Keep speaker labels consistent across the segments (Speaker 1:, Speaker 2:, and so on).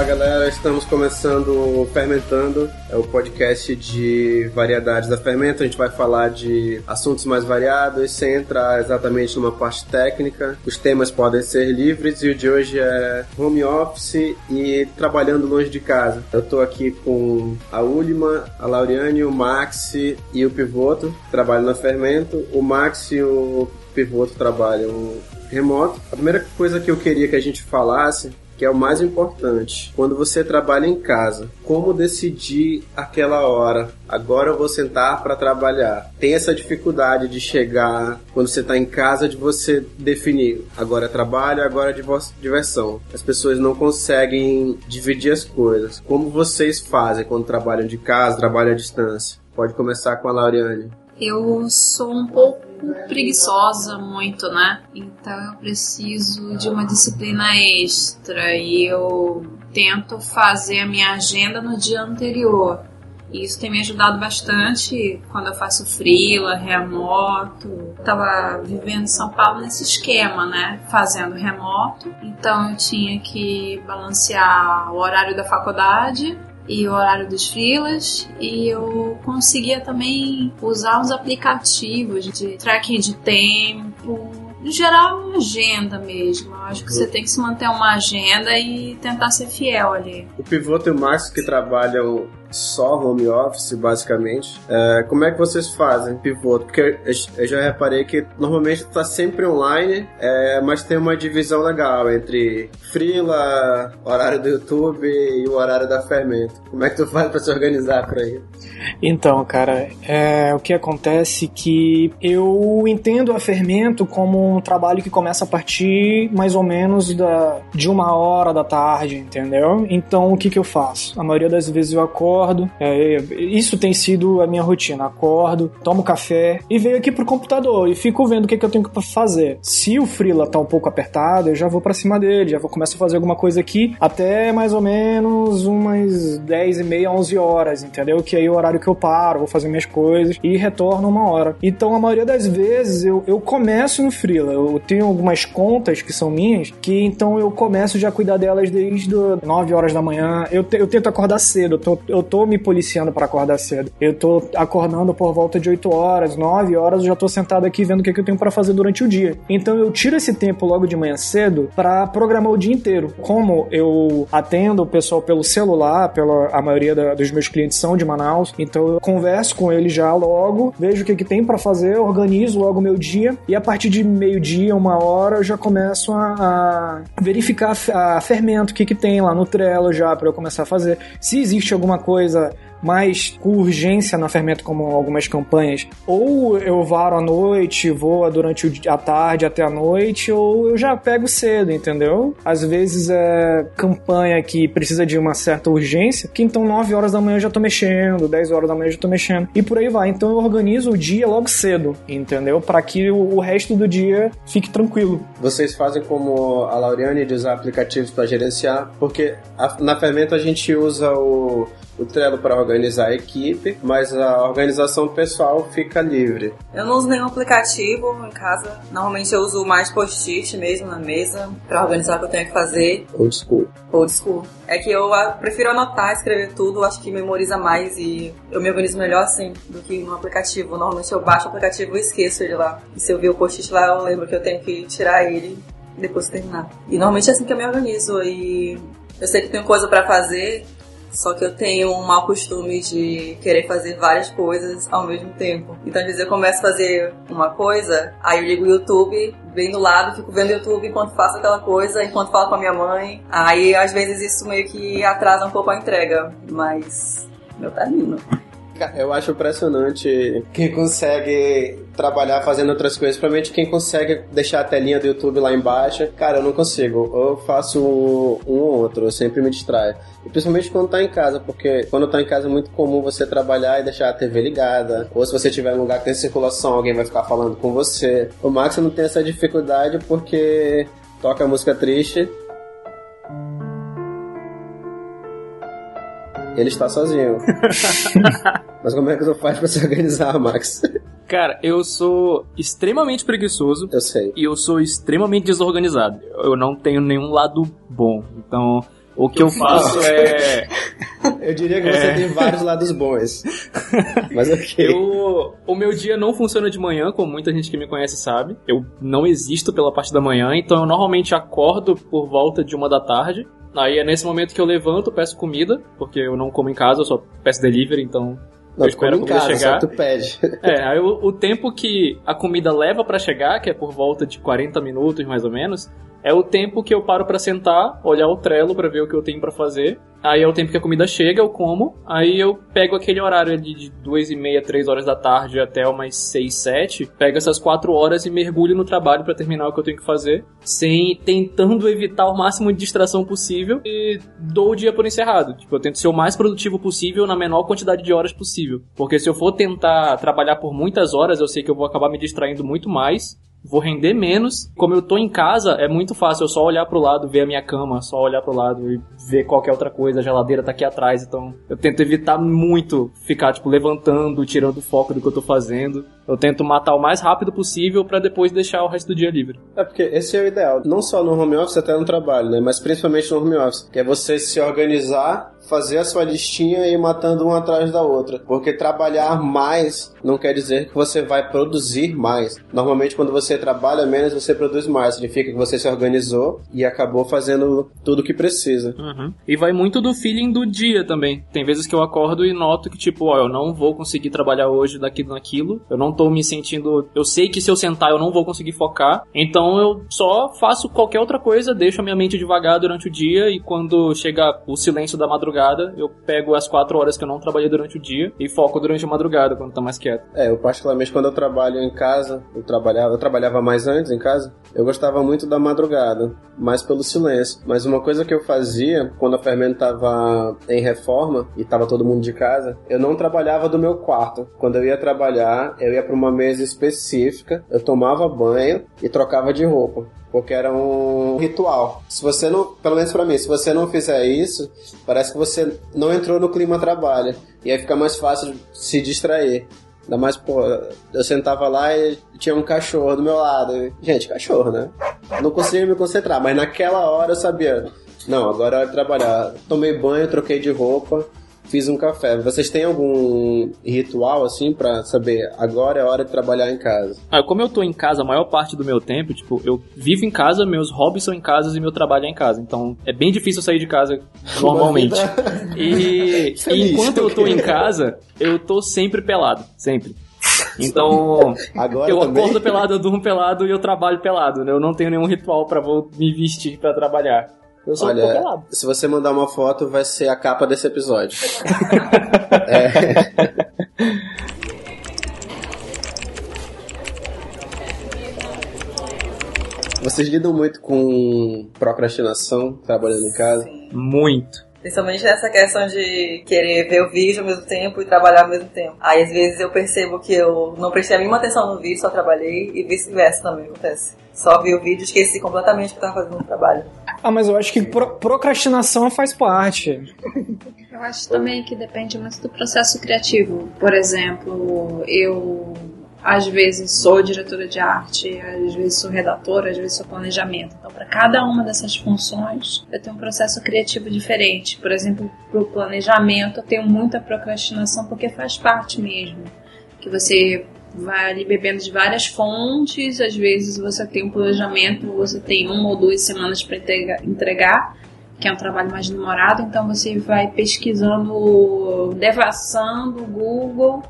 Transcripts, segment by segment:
Speaker 1: Fala galera, estamos começando o Fermentando, é o podcast de variedades da Fermento. A gente vai falar de assuntos mais variados, sem entrar exatamente numa parte técnica. Os temas podem ser livres e o de hoje é home office e trabalhando longe de casa. Eu estou aqui com a Ulima, a Lauriane, o Max e o Pivoto, que trabalham na Fermento. O Max e o Pivoto trabalham remoto. A primeira coisa que eu queria que a gente falasse que é o mais importante. Quando você trabalha em casa, como decidir aquela hora? Agora eu vou sentar para trabalhar. Tem essa dificuldade de chegar quando você está em casa de você definir agora é trabalho, agora é diversão. As pessoas não conseguem dividir as coisas. Como vocês fazem quando trabalham de casa, trabalham à distância? Pode começar com a Lauriane.
Speaker 2: Eu sou um pouco preguiçosa muito, né? Então eu preciso de uma disciplina extra e eu tento fazer a minha agenda no dia anterior. E isso tem me ajudado bastante quando eu faço freela, remoto. Tava vivendo em São Paulo nesse esquema, né? Fazendo remoto. Então eu tinha que balancear o horário da faculdade e o horário dos filas e eu conseguia também usar os aplicativos de tracking de tempo. Em geral, agenda mesmo. Eu acho que você tem que se manter uma agenda e tentar ser fiel ali.
Speaker 1: O Pivoto e o Max que trabalham só home office, basicamente. É, como é que vocês fazem pivoto? Porque eu já reparei que normalmente está sempre online, é, mas tem uma divisão legal entre freela, horário do YouTube e o horário da Fermento. Como é que tu faz para se organizar por aí?
Speaker 3: Então, cara, é, o que acontece é que eu entendo a Fermento como um trabalho que começa a partir mais ou menos da, de uma hora da tarde, entendeu? Então, o que, que eu faço? A maioria das vezes eu acordo acordo, é, isso tem sido a minha rotina. Acordo, tomo café e venho aqui pro computador e fico vendo o que, que eu tenho que fazer. Se o Freela tá um pouco apertado, eu já vou para cima dele, já vou começar a fazer alguma coisa aqui até mais ou menos umas 10 e meia, 11 horas, entendeu? Que aí é o horário que eu paro, vou fazer minhas coisas e retorno uma hora. Então a maioria das vezes eu, eu começo no Freela. Eu tenho algumas contas que são minhas que então eu começo já a cuidar delas desde 9 horas da manhã. Eu, te, eu tento acordar cedo, eu, tô, eu tô me policiando para acordar cedo. Eu tô acordando por volta de 8 horas, 9 horas, eu já tô sentado aqui vendo o que, que eu tenho para fazer durante o dia. Então eu tiro esse tempo logo de manhã cedo para programar o dia inteiro. Como eu atendo o pessoal pelo celular, pela a maioria da, dos meus clientes são de Manaus, então eu converso com eles já logo, vejo o que, que tem para fazer, organizo logo o meu dia e a partir de meio-dia, uma hora, eu já começo a, a verificar a, a fermento, o que, que tem lá no Trello já para eu começar a fazer. Se existe alguma coisa coisa mais com urgência na fermento, como algumas campanhas, ou eu varo à noite, vou durante a tarde até a noite, ou eu já pego cedo, entendeu? Às vezes é campanha que precisa de uma certa urgência, que então 9 horas da manhã eu já tô mexendo, 10 horas da manhã eu já tô mexendo, e por aí vai. Então eu organizo o dia logo cedo, entendeu? Para que o resto do dia fique tranquilo.
Speaker 1: Vocês fazem como a Lauriane de usar aplicativos para gerenciar, porque na fermento a gente usa o o Trello para organizar a equipe, mas a organização pessoal fica livre.
Speaker 4: Eu não uso nenhum aplicativo em casa. Normalmente eu uso mais post-it mesmo na mesa para organizar o que eu tenho que fazer.
Speaker 1: Old school.
Speaker 4: Old school. É que eu prefiro anotar, escrever tudo, acho que memoriza mais e eu me organizo melhor assim do que no aplicativo. Normalmente eu baixo o aplicativo e esqueço ele lá. E se eu ver o post-it lá, eu lembro que eu tenho que tirar ele depois de terminar. E normalmente é assim que eu me organizo e eu sei que tenho coisa para fazer, só que eu tenho um mau costume de querer fazer várias coisas ao mesmo tempo. Então, às vezes, eu começo a fazer uma coisa, aí eu ligo o YouTube, bem do lado, fico vendo o YouTube enquanto faço aquela coisa, enquanto falo com a minha mãe. Aí, às vezes, isso meio que atrasa um pouco a entrega, mas meu tá lindo.
Speaker 1: Eu acho impressionante quem consegue trabalhar fazendo outras coisas. Provavelmente quem consegue deixar a telinha do YouTube lá embaixo. Cara, eu não consigo. Eu faço um ou outro, eu sempre me distraio. E principalmente quando tá em casa, porque quando tá em casa é muito comum você trabalhar e deixar a TV ligada. Ou se você tiver em um lugar que tem circulação, alguém vai ficar falando com você. O Max não tem essa dificuldade porque toca música triste ele está sozinho. Mas como é que você faz pra se organizar, Max?
Speaker 5: Cara, eu sou extremamente preguiçoso.
Speaker 1: Eu sei.
Speaker 5: E eu sou extremamente desorganizado. Eu não tenho nenhum lado bom. Então, O que eu faço é.
Speaker 1: Eu diria que você
Speaker 5: É.
Speaker 1: tem vários lados bons. Mas ok.
Speaker 5: Eu, o meu dia não funciona de manhã, como muita gente que me conhece sabe. Eu não existo pela parte da manhã, então eu normalmente acordo por volta de uma da tarde. Aí é nesse momento que eu levanto, peço comida, porque eu não como em casa, eu só peço delivery, então
Speaker 1: Não,
Speaker 5: eu espero a comida chegar.
Speaker 1: só tu pede.
Speaker 5: É, aí o, o tempo que a comida leva pra chegar, que é por volta de 40 minutos mais ou menos, é o tempo que eu paro pra sentar, olhar o Trello pra ver o que eu tenho pra fazer. Aí é o tempo que a comida chega, eu como. Aí eu pego aquele horário ali de 2 e meia, 3 horas da tarde até umas 6, 7. Pego essas 4 horas e mergulho no trabalho pra terminar o que eu tenho que fazer. Sem tentando evitar o máximo de distração possível. E dou o dia por encerrado. Tipo, eu tento ser o mais produtivo possível na menor quantidade de horas possível. Porque se eu for tentar trabalhar por muitas horas, eu sei que eu vou acabar me distraindo muito mais vou render menos. Como eu tô em casa, é muito fácil eu só olhar pro lado, ver a minha cama, só olhar pro lado e ver qualquer outra coisa. A geladeira tá aqui atrás, então eu tento evitar muito ficar, tipo, levantando, tirando o foco do que eu tô fazendo. Eu tento matar o mais rápido possível pra depois deixar o resto do dia livre.
Speaker 1: É porque esse é o ideal, não só no home office, até no trabalho, né? Mas principalmente no home office, que é você se organizar, fazer a sua listinha e ir matando uma atrás da outra. Porque trabalhar mais não quer dizer que você vai produzir mais. Normalmente quando você trabalha menos, você produz mais. Significa que você se organizou e acabou fazendo tudo o que precisa.
Speaker 5: E vai muito do feeling do dia também. Tem vezes que eu acordo e noto que, tipo, ó, eu não vou conseguir trabalhar hoje daquilo naquilo. Eu não tô me sentindo. Eu sei que se eu sentar eu não vou conseguir focar. Então eu só faço qualquer outra coisa, deixo a minha mente devagar durante o dia e quando chega o silêncio da madrugada, eu pego as quatro horas que eu não trabalhei durante o dia e foco durante a madrugada, quando tá mais quieto.
Speaker 1: É, eu particularmente quando eu trabalho em casa, eu trabalhava, eu trabalhava mais antes em casa, eu gostava muito da madrugada, mais pelo silêncio. Mas uma coisa que eu fazia quando a Fermento tava em reforma e tava todo mundo de casa, eu não trabalhava do meu quarto. Quando eu ia trabalhar, eu ia para uma mesa específica, eu tomava banho e trocava de roupa. Porque era um ritual. Se você não, pelo menos pra mim, se você não fizer isso, parece que você não entrou no clima trabalho. E aí fica mais fácil se distrair. Ainda mais, pô, eu sentava lá e tinha um cachorro do meu lado. Gente, cachorro, né? Não conseguia me concentrar, mas naquela hora eu sabia. Não, agora é hora de trabalhar. Tomei banho, troquei de roupa, fiz um café. Vocês têm algum ritual assim pra saber agora é hora de trabalhar em casa?
Speaker 5: Ah, como eu tô em casa a maior parte do meu tempo, tipo, eu vivo em casa, meus hobbies são em casa e meu trabalho é em casa. Então é bem difícil sair de casa normalmente. E, e enquanto eu tô em casa, eu tô sempre pelado. Sempre. Então,
Speaker 1: Agora
Speaker 5: eu
Speaker 1: também?
Speaker 5: acordo pelado, eu durmo pelado e eu trabalho pelado. né? Eu não tenho nenhum ritual pra vou me vestir pra trabalhar. Eu tô
Speaker 1: Olha,
Speaker 5: pelado.
Speaker 1: se você mandar uma foto, vai ser a capa desse episódio. É. Vocês lidam muito com procrastinação trabalhando em casa?
Speaker 5: Muito.
Speaker 4: Principalmente nessa questão de querer ver o vídeo ao mesmo tempo e trabalhar ao mesmo tempo. Aí às vezes eu percebo que eu não prestei a mínima atenção no vídeo, só trabalhei e vice-versa também acontece. Só vi o vídeo e esqueci completamente o que eu tava fazendo no trabalho.
Speaker 3: Ah, mas eu acho que pro- procrastinação faz parte.
Speaker 2: Eu acho também que depende muito do processo criativo. Por exemplo, eu às vezes sou diretora de arte, às vezes sou redatora, às vezes sou planejamento. Então, para cada uma dessas funções, eu tenho um processo criativo diferente. Por exemplo, para o planejamento, eu tenho muita procrastinação porque faz parte mesmo. Que você vai ali bebendo de várias fontes, às vezes você tem um planejamento, você tem uma ou duas semanas para entregar que é um trabalho mais demorado, então você vai pesquisando, devassando o Google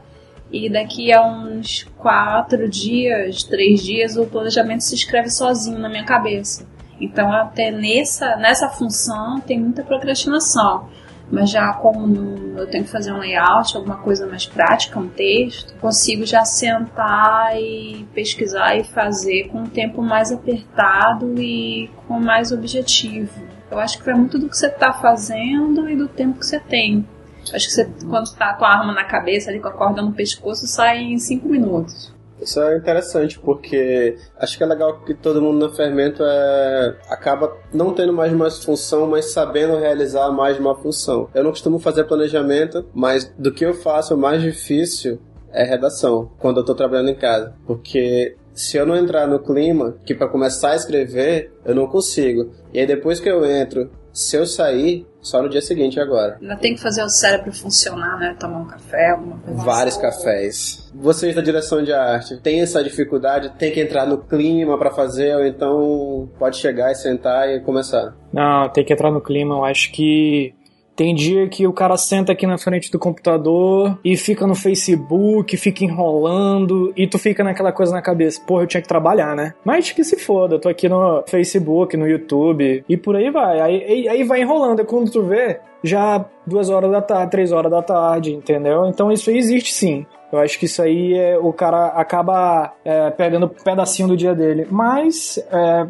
Speaker 2: e daqui a uns quatro dias, três dias, o planejamento se escreve sozinho na minha cabeça. Então até nessa, nessa função tem muita procrastinação. Mas já como eu tenho que fazer um layout, alguma coisa mais prática, um texto, consigo já sentar e pesquisar e fazer com um tempo mais apertado e com mais objetivo. Eu acho que vai muito do que você está fazendo e do tempo que você tem. Acho que você, quando está com a arma na cabeça, ali com a corda no pescoço, sai em cinco minutos.
Speaker 1: Isso é interessante porque acho que é legal que todo mundo no fermento é, acaba não tendo mais uma função, mas sabendo realizar mais uma função. Eu não costumo fazer planejamento, mas do que eu faço, o mais difícil é redação, quando eu tô trabalhando em casa. Porque se eu não entrar no clima, que para começar a escrever, eu não consigo. E aí depois que eu entro, se eu sair, só no dia seguinte agora.
Speaker 2: Ainda tem que fazer o cérebro funcionar, né? Tomar um café, alguma coisa
Speaker 1: Vários
Speaker 2: assim.
Speaker 1: cafés. Vocês da direção de arte, tem essa dificuldade? Tem que entrar no clima pra fazer, ou então pode chegar e sentar e começar?
Speaker 3: Não, tem que entrar no clima. Eu acho que tem dia que o cara senta aqui na frente do computador e fica no Facebook, fica enrolando e tu fica naquela coisa na cabeça, porra, eu tinha que trabalhar, né? Mas que se foda, eu tô aqui no Facebook, no YouTube e por aí vai. Aí, aí vai enrolando, é quando tu vê, já duas horas da tarde, três horas da tarde, entendeu? Então isso aí existe sim. Eu acho que isso aí é, o cara acaba é, pegando um pedacinho do dia dele. Mas é,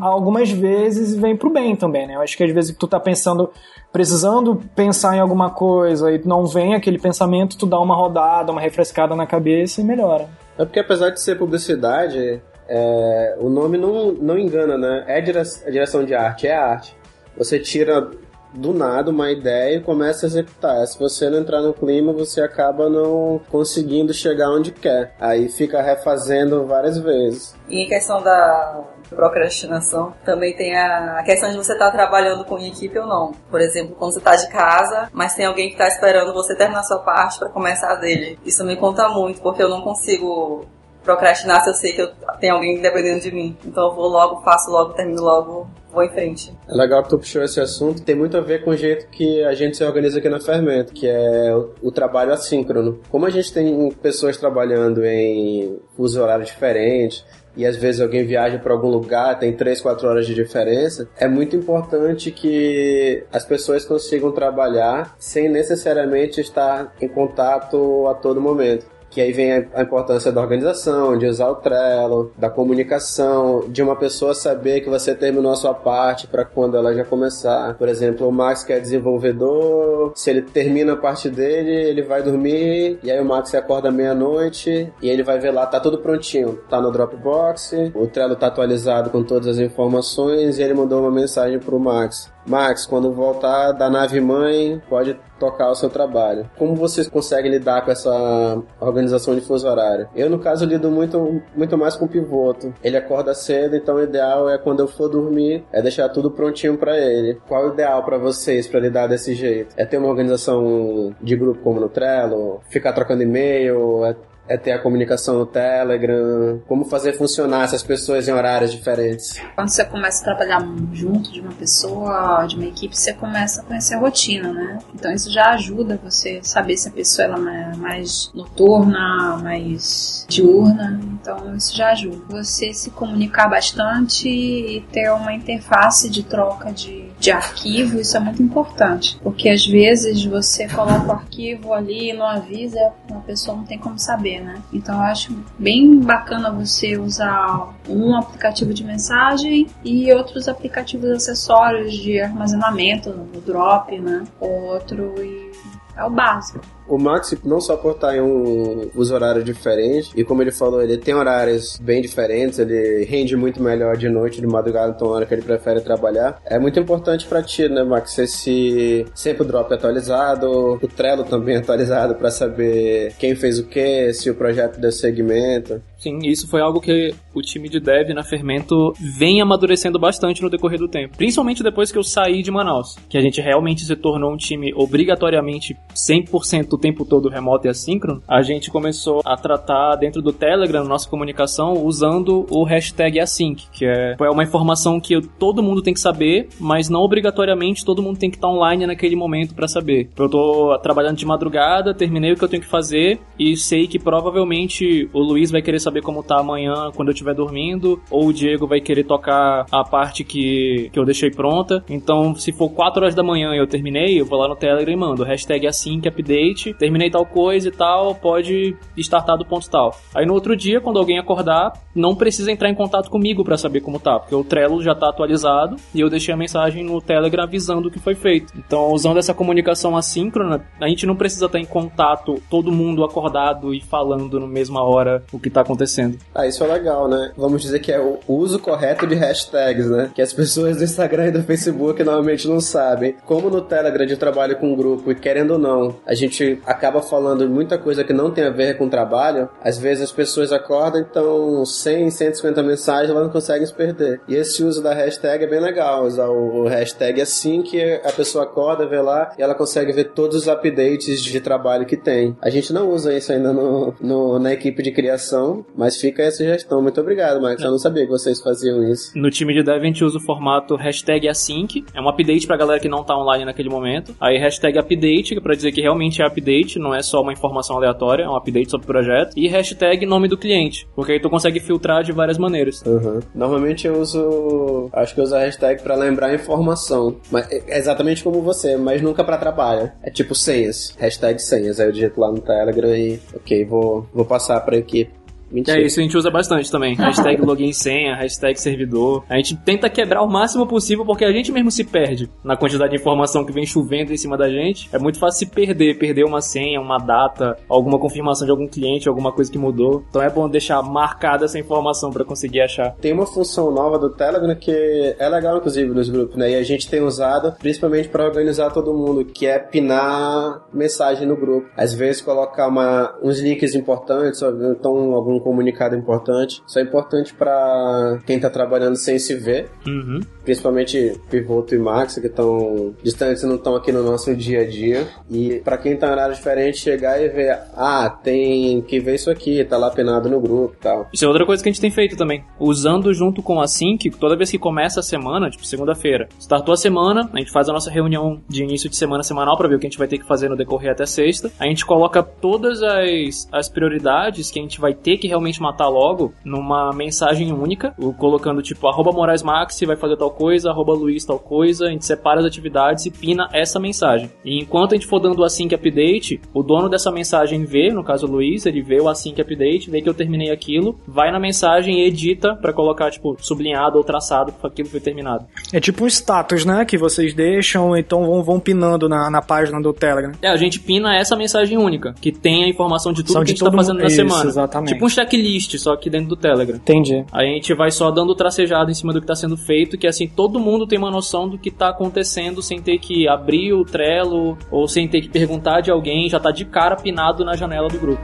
Speaker 3: algumas vezes vem pro bem também, né? Eu acho que às vezes que tu tá pensando, precisando pensar em alguma coisa e não vem aquele pensamento, tu dá uma rodada, uma refrescada na cabeça e melhora.
Speaker 1: É porque apesar de ser publicidade, é, o nome não, não engana, né? É a direção de arte, é arte. Você tira do nada uma ideia e começa a executar. Se você não entrar no clima, você acaba não conseguindo chegar onde quer. Aí fica refazendo várias vezes.
Speaker 4: E em questão da procrastinação, também tem a questão de você estar trabalhando com equipe ou não. Por exemplo, quando você está de casa, mas tem alguém que está esperando você terminar sua parte para começar a dele. Isso me conta muito, porque eu não consigo procrastinar se eu sei que eu, tem alguém dependendo de mim. Então eu vou logo, faço logo, termino logo, vou em frente.
Speaker 1: É legal que tu puxou esse assunto, tem muito a ver com o jeito que a gente se organiza aqui na Fermento, que é o, o trabalho assíncrono. Como a gente tem pessoas trabalhando em fuso horário diferente, e às vezes alguém viaja para algum lugar, tem 3, 4 horas de diferença, é muito importante que as pessoas consigam trabalhar sem necessariamente estar em contato a todo momento. Que aí vem a- importância da organização, de usar o Trello, da comunicação, de uma pessoa saber que você terminou a sua parte para quando ela já começar. Por exemplo, o Max que é desenvolvedor, se ele termina a parte dele, ele vai dormir, e aí o Max acorda meia-noite, e ele vai ver lá, tá tudo prontinho. Tá no Dropbox, o Trello tá atualizado com todas as informações, e ele mandou uma mensagem pro Max. Max, quando voltar da nave mãe, pode tocar o seu trabalho. Como vocês conseguem lidar com essa organização de fuso horário? Eu, no caso, lido muito, muito mais com o pivoto. Ele acorda cedo, então o ideal é quando eu for dormir, é deixar tudo prontinho pra ele. Qual é o ideal pra vocês pra lidar desse jeito? É ter uma organização de grupo como no Trello? Ficar trocando e-mail? É é ter a comunicação no Telegram, como fazer funcionar essas pessoas em horários diferentes.
Speaker 2: Quando você começa a trabalhar junto de uma pessoa, de uma equipe, você começa a conhecer a rotina, né? Então isso já ajuda você saber se a pessoa ela é mais noturna, mais diurna. Então isso já ajuda. Você se comunicar bastante e ter uma interface de troca de, de arquivo, isso é muito importante. Porque às vezes você coloca o arquivo ali e não avisa, a pessoa não tem como saber, né? Então eu acho bem bacana você usar um aplicativo de mensagem e outros aplicativos acessórios de armazenamento, no Drop, né? Outro e é o básico.
Speaker 1: O Max, não só por estar em um uso horário diferente, e como ele falou, ele tem horários bem diferentes, ele rende muito melhor de noite, de madrugada, então é a hora que ele prefere trabalhar. É muito importante pra ti, né, Max? Você se sempre o drop atualizado, o Trello também atualizado pra saber quem fez o que, se o projeto deu segmento.
Speaker 5: Sim, isso foi algo que o time de dev na Fermento vem amadurecendo bastante no decorrer do tempo. Principalmente depois que eu saí de Manaus, que a gente realmente se tornou um time obrigatoriamente 100% o tempo todo remoto e assíncrono. A gente começou a tratar dentro do Telegram, nossa comunicação, usando o hashtag async, que é, é uma informação que todo mundo tem que saber, mas não obrigatoriamente todo mundo tem que estar online naquele momento para saber. Eu tô trabalhando de madrugada, terminei o que eu tenho que fazer e sei que provavelmente o Luiz vai querer saber como tá amanhã quando eu estiver dormindo, ou o Diego vai querer tocar a parte que, que eu deixei pronta. Então, se for 4 horas da manhã e eu terminei, eu vou lá no Telegram e mando hashtag async update, terminei tal coisa e tal, pode startar do ponto tal. Aí no outro dia, quando alguém acordar, não precisa entrar em contato comigo para saber como tá, porque o Trello já tá atualizado e eu deixei a mensagem no Telegram avisando o que foi feito. Então, usando essa comunicação assíncrona, a gente não precisa estar em contato, todo mundo acordado e falando na mesma hora o que tá acontecendo.
Speaker 1: Ah, isso é legal, né? Vamos dizer que é o uso correto de hashtags, né? Que as pessoas do Instagram e do Facebook normalmente não sabem. Como no Telegram de trabalho com grupo, e querendo ou não, a gente acaba falando muita coisa que não tem a ver com trabalho, às vezes as pessoas acordam, então 100, 150 mensagens, elas não conseguem se perder. E esse uso da hashtag é bem legal, usar o hashtag assim que a pessoa acorda, vê lá e ela consegue ver todos os updates de trabalho que tem. A gente não usa isso ainda no, no na equipe de criação, mas fica essa sugestão. Muito obrigado, Max. Eu não sabia que vocês faziam isso.
Speaker 5: No time de dev a gente usa o formato hashtag async, é um update pra galera que não tá online naquele momento. Aí hashtag update, é pra dizer que realmente é update, não é só uma informação aleatória, é um update sobre o projeto. E hashtag nome do cliente, porque aí tu consegue filtrar de várias maneiras.
Speaker 1: Uhum. Normalmente eu uso. Acho que eu uso a hashtag pra lembrar a informação. Mas é exatamente como você, mas nunca pra trabalho. É tipo senhas. Hashtag senhas. Aí eu digito lá no Telegram e, ok, vou, vou passar pra equipe. Mentira.
Speaker 5: É isso, a gente usa bastante também. Hashtag login senha, hashtag servidor. A gente tenta quebrar o máximo possível porque a gente mesmo se perde na quantidade de informação que vem chovendo em cima da gente. É muito fácil se perder, perder uma senha, uma data, alguma confirmação de algum cliente, alguma coisa que mudou. Então é bom deixar marcada essa informação para conseguir achar.
Speaker 1: Tem uma função nova do Telegram que é legal, inclusive, nos grupos, né? E a gente tem usado principalmente para organizar todo mundo, que é pinar mensagem no grupo. Às vezes colocar uma, uns links importantes, ou então algum comunicado importante. Isso é importante para quem tá trabalhando sem se ver.
Speaker 5: Uhum.
Speaker 1: Principalmente Pivoto e Max, que estão distantes e não estão aqui no nosso dia a dia. E para quem tá em horário diferente, chegar e ver, ah, tem que ver isso aqui, tá lá penado no grupo e tal.
Speaker 5: Isso é outra coisa que a gente tem feito também. Usando junto com a Sync, toda vez que começa a semana, tipo segunda-feira, startou a semana, a gente faz a nossa reunião de início de semana semanal para ver o que a gente vai ter que fazer no decorrer até sexta. A gente coloca todas as, as prioridades que a gente vai ter que realmente matar logo numa mensagem única, colocando tipo arroba Moraes Max vai fazer tal coisa, arroba Luiz tal coisa, a gente separa as atividades e pina essa mensagem. E enquanto a gente for dando o async update, o dono dessa mensagem vê, no caso o Luiz, ele vê o async update, vê que eu terminei aquilo, vai na mensagem e edita para colocar tipo sublinhado ou traçado que aquilo foi terminado.
Speaker 3: É tipo um status, né, que vocês deixam, então vão, vão pinando na, na página do Telegram.
Speaker 5: É, a gente pina essa mensagem única, que tem a informação de tudo
Speaker 3: São
Speaker 5: que a gente tá fazendo
Speaker 3: mundo.
Speaker 5: na
Speaker 3: Isso,
Speaker 5: semana.
Speaker 3: exatamente.
Speaker 5: Tipo um checklist, só que dentro do Telegram.
Speaker 3: Entendi.
Speaker 5: Aí a gente vai só dando tracejado em cima do que está sendo feito, que assim, todo mundo tem uma noção do que está acontecendo sem ter que abrir o Trello ou sem ter que perguntar de alguém, já tá de cara pinado na janela do grupo.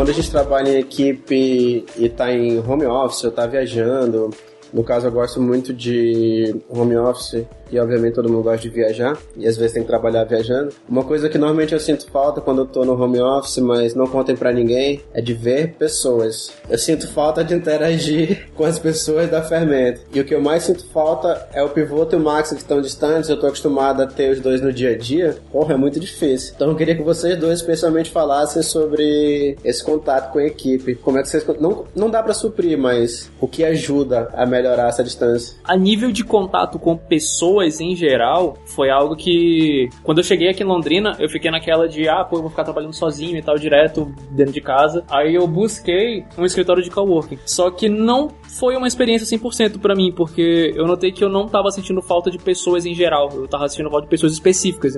Speaker 1: Quando a gente trabalha em equipe e tá em home office ou tá viajando, no caso eu gosto muito de home office e obviamente todo mundo gosta de viajar e às vezes tem que trabalhar viajando. Uma coisa que normalmente eu sinto falta quando eu tô no home office, mas não contem pra ninguém, é de ver pessoas. Eu sinto falta de interagir com as pessoas da Fermento. E o que eu mais sinto falta é o Pivoto e o Max que estão distantes, eu tô acostumado a ter os dois no dia a dia. Porra, é muito difícil. Então eu queria que vocês dois especialmente falassem sobre esse contato com a equipe. Como é que vocês não não dá pra suprir, mas o que ajuda a melhorar essa distância?
Speaker 5: A nível de contato com pessoas em geral, foi algo que, quando eu cheguei aqui em Londrina, eu fiquei naquela de, ah, pô, eu vou ficar trabalhando sozinho e tal, direto dentro de casa. Aí eu busquei um escritório de coworking. Só que não foi uma experiência 100% pra mim, porque eu notei que eu não tava sentindo falta de pessoas em geral, eu tava sentindo falta de pessoas específicas.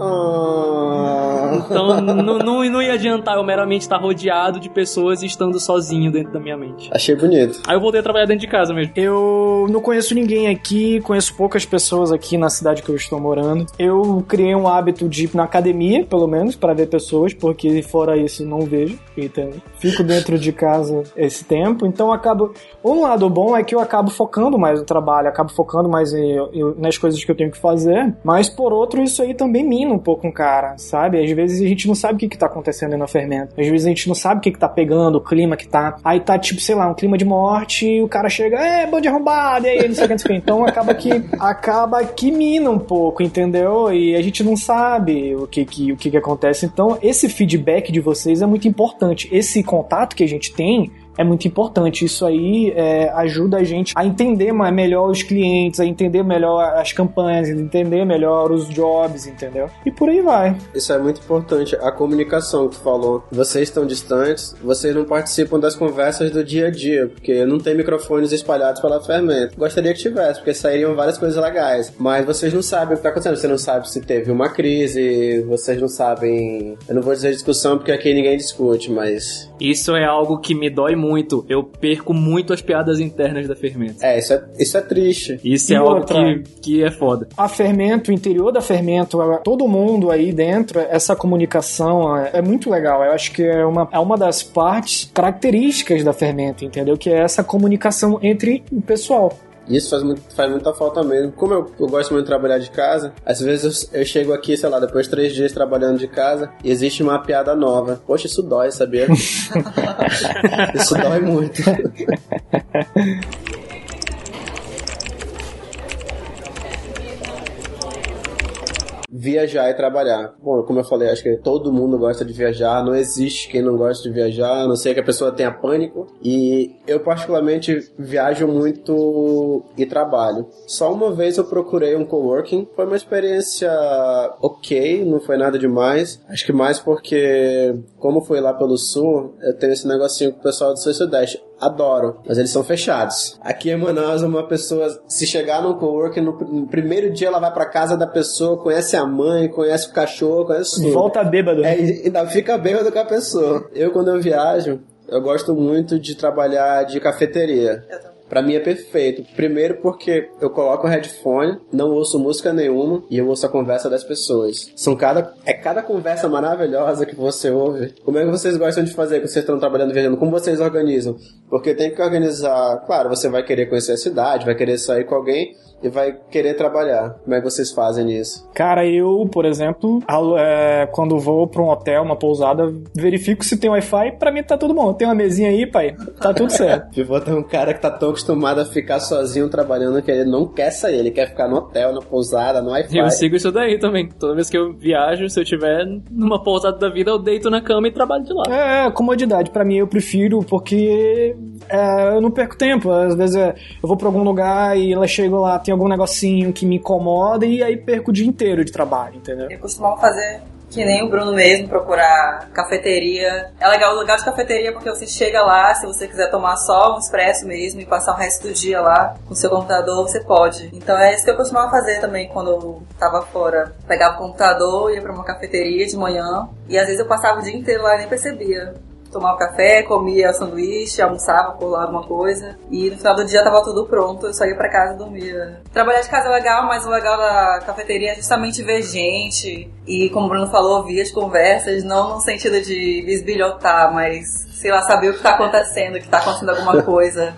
Speaker 1: Ah.
Speaker 5: Então não, não, não ia adiantar eu meramente estar rodeado de pessoas e estando sozinho dentro da minha mente.
Speaker 1: Achei bonito.
Speaker 5: Aí eu voltei a trabalhar dentro de casa mesmo.
Speaker 3: Eu não conheço ninguém aqui, conheço poucas pessoas aqui na cidade que eu estou morando. Eu criei um hábito de ir na academia, pelo menos, para ver pessoas, porque fora isso não vejo. Então, fico dentro de casa esse tempo, então acabo. Um lado bom é que eu acabo focando mais no trabalho, acabo focando mais em- em- nas coisas que eu tenho que fazer, mas por outro, isso aí também mina um pouco um cara, sabe? Às vezes a gente não sabe o que, que tá acontecendo aí no fermento. Às vezes a gente não sabe o que, que tá pegando, o clima que tá. Aí tá, tipo, sei lá, um clima de morte, e o cara chega, é, bando de arrombado, e aí não sei o que, não sei o que. Então acaba que acaba que mina um pouco, entendeu? E a gente não sabe o que que, o que, que acontece. Então, esse feedback de vocês é muito importante. Esse contato que a gente tem é muito importante. Isso aí é, ajuda a gente a entender melhor os clientes, a entender melhor as campanhas, a entender melhor os jobs, entendeu? E por aí vai.
Speaker 1: Isso é muito importante. A comunicação que tu falou. Vocês estão distantes, vocês não participam das conversas do dia a dia, porque não tem microfones espalhados pela fermenta. Gostaria que tivesse, porque sairiam várias coisas legais. Mas vocês não sabem o que está acontecendo. Você não sabe se teve uma crise, vocês não sabem. Eu não vou dizer discussão porque aqui ninguém discute, mas.
Speaker 5: Isso é algo que me dói muito. Eu perco muito as piadas internas da fermenta.
Speaker 1: É, isso é, isso é triste.
Speaker 5: Isso é e algo que, que é foda.
Speaker 3: A fermento, o interior da fermento, todo mundo aí dentro, essa comunicação é, é muito legal. Eu acho que é uma, é uma das partes características da fermento, entendeu? Que é essa comunicação entre o pessoal.
Speaker 1: Isso faz, muito, faz muita falta mesmo. Como eu, eu gosto muito de trabalhar de casa, às vezes eu, eu, chego aqui, sei lá, depois de três dias trabalhando de casa, e existe uma piada nova. Poxa, isso dói, sabia? isso dói muito. viajar e trabalhar. Bom, como eu falei, acho que todo mundo gosta de viajar, não existe quem não gosta de viajar, a não ser que a pessoa tenha pânico. E eu, particularmente, viajo muito e trabalho. Só uma vez eu procurei um coworking, foi uma experiência ok, não foi nada demais. Acho que mais porque, como fui lá pelo sul, eu tenho esse negocinho com o pessoal do sul e sudeste adoro, mas eles são fechados. Aqui em Manaus, uma pessoa, se chegar num coworking, no, no primeiro dia ela vai pra casa da pessoa, conhece a mãe, conhece o cachorro, conhece tudo.
Speaker 3: Volta bêbado.
Speaker 1: É, e ainda fica bêbado com a pessoa. Eu, quando eu viajo, eu gosto muito de trabalhar de cafeteria. Pra mim é perfeito. Primeiro porque eu coloco o headphone, não ouço música nenhuma e eu ouço a conversa das pessoas. São cada é cada conversa maravilhosa que você ouve. Como é que vocês gostam de fazer quando vocês estão trabalhando viajando? Como vocês organizam? Porque tem que organizar, claro, você vai querer conhecer a cidade, vai querer sair com alguém, e vai querer trabalhar. Como é que vocês fazem isso?
Speaker 3: Cara, eu, por exemplo, é, quando vou pra um hotel, uma pousada, verifico se tem Wi-Fi, pra mim tá tudo bom. Tem uma mesinha aí, pai, tá tudo certo.
Speaker 1: Pivô tem um cara que tá tão acostumado a ficar sozinho trabalhando que ele não quer sair, ele quer ficar no hotel, na pousada, no Wi-Fi.
Speaker 5: Eu sigo isso daí também. Toda vez que eu viajo, se eu tiver numa pousada da vida, eu deito na cama e trabalho de lá.
Speaker 3: É, comodidade. Pra mim, eu prefiro porque é, eu não perco tempo. Às vezes é, eu vou pra algum lugar e ela chega lá, tem algum negocinho que me incomoda e aí perco o dia inteiro de trabalho, entendeu?
Speaker 4: Eu costumava fazer que nem o Bruno mesmo, procurar cafeteria. É legal o lugar de cafeteria porque você chega lá, se você quiser tomar só um expresso mesmo e passar o resto do dia lá com seu computador, você pode. Então é isso que eu costumava fazer também quando eu tava fora. Pegava o computador, ia pra uma cafeteria de manhã e às vezes eu passava o dia inteiro lá e nem percebia tomava café, comia sanduíche, almoçava por lá alguma coisa. E no final do dia tava tudo pronto, eu só ia pra casa e dormia. Trabalhar de casa é legal, mas o legal da cafeteria é justamente ver gente. E como o Bruno falou, ouvir as conversas, não no sentido de bisbilhotar, mas sei lá, saber o que tá acontecendo, que tá acontecendo alguma coisa.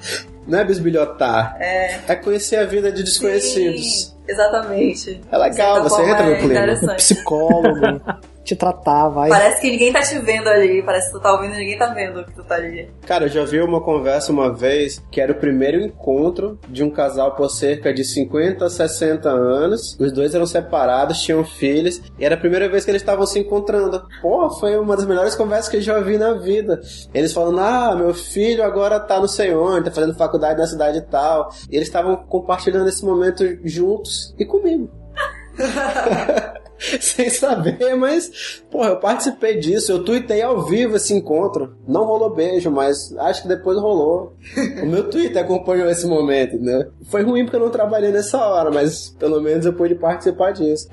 Speaker 1: Não é bisbilhotar.
Speaker 4: É.
Speaker 1: É conhecer a vida de desconhecidos.
Speaker 4: Sim, exatamente.
Speaker 1: É legal, você entra no clima.
Speaker 3: Psicólogo. te tratar, vai.
Speaker 4: Parece que ninguém tá te vendo ali, parece que tu tá ouvindo e ninguém tá vendo que tu tá ali.
Speaker 1: Cara, eu já vi uma conversa uma vez que era o primeiro encontro de um casal por cerca de 50 a 60 anos. Os dois eram separados, tinham filhos, e era a primeira vez que eles estavam se encontrando. Pô, foi uma das melhores conversas que eu já vi na vida. Eles falando: Ah, meu filho agora tá não sei onde, tá fazendo faculdade na cidade e tal. E eles estavam compartilhando esse momento juntos e comigo. sem saber, mas, porra, eu participei disso, eu tuitei ao vivo esse encontro. Não rolou beijo, mas acho que depois rolou. O meu Twitter acompanhou esse momento, né? Foi ruim porque eu não trabalhei nessa hora, mas pelo menos eu pude participar disso.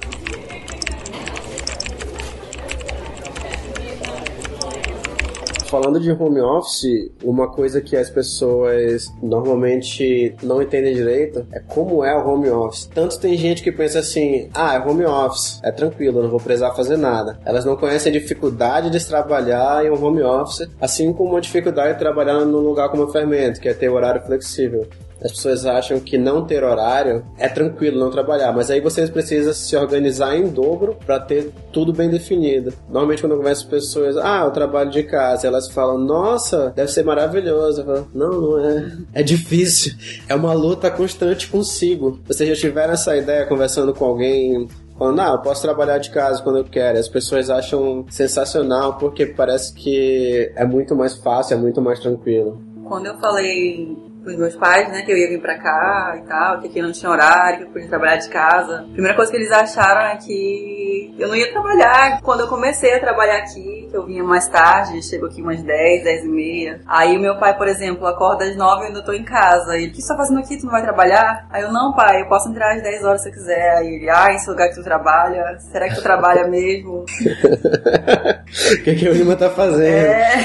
Speaker 1: Falando de home office, uma coisa que as pessoas normalmente não entendem direito é como é o home office. Tanto tem gente que pensa assim: ah, é home office, é tranquilo, não vou precisar fazer nada. Elas não conhecem a dificuldade de trabalhar em um home office, assim como a dificuldade de trabalhar num lugar como a Fermento, que é ter horário flexível. As pessoas acham que não ter horário é tranquilo não trabalhar, mas aí vocês precisam se organizar em dobro para ter tudo bem definido. Normalmente quando eu converso com pessoas, ah, eu trabalho de casa, elas falam, nossa, deve ser maravilhoso. Eu falo, não, não é. É difícil. É uma luta constante consigo. Vocês já tiveram essa ideia conversando com alguém falando, ah, eu posso trabalhar de casa quando eu quero. As pessoas acham sensacional porque parece que é muito mais fácil, é muito mais tranquilo.
Speaker 4: Quando eu falei pros meus pais, né, que eu ia vir pra cá e tal, que aqui não tinha horário, que eu podia trabalhar de casa. A primeira coisa que eles acharam é que eu não ia trabalhar. Quando eu comecei a trabalhar aqui, que eu vinha mais tarde, chego aqui umas 10, 10 e meia. Aí o meu pai, por exemplo, acorda às 9 e eu ainda tô em casa. E ele, o que você tá fazendo aqui? Tu não vai trabalhar? Aí eu, não, pai, eu posso entrar às 10 horas se eu quiser. Aí ele, ah, esse lugar que tu trabalha, será que tu trabalha mesmo?
Speaker 1: O que, que o Lima tá fazendo?
Speaker 4: É.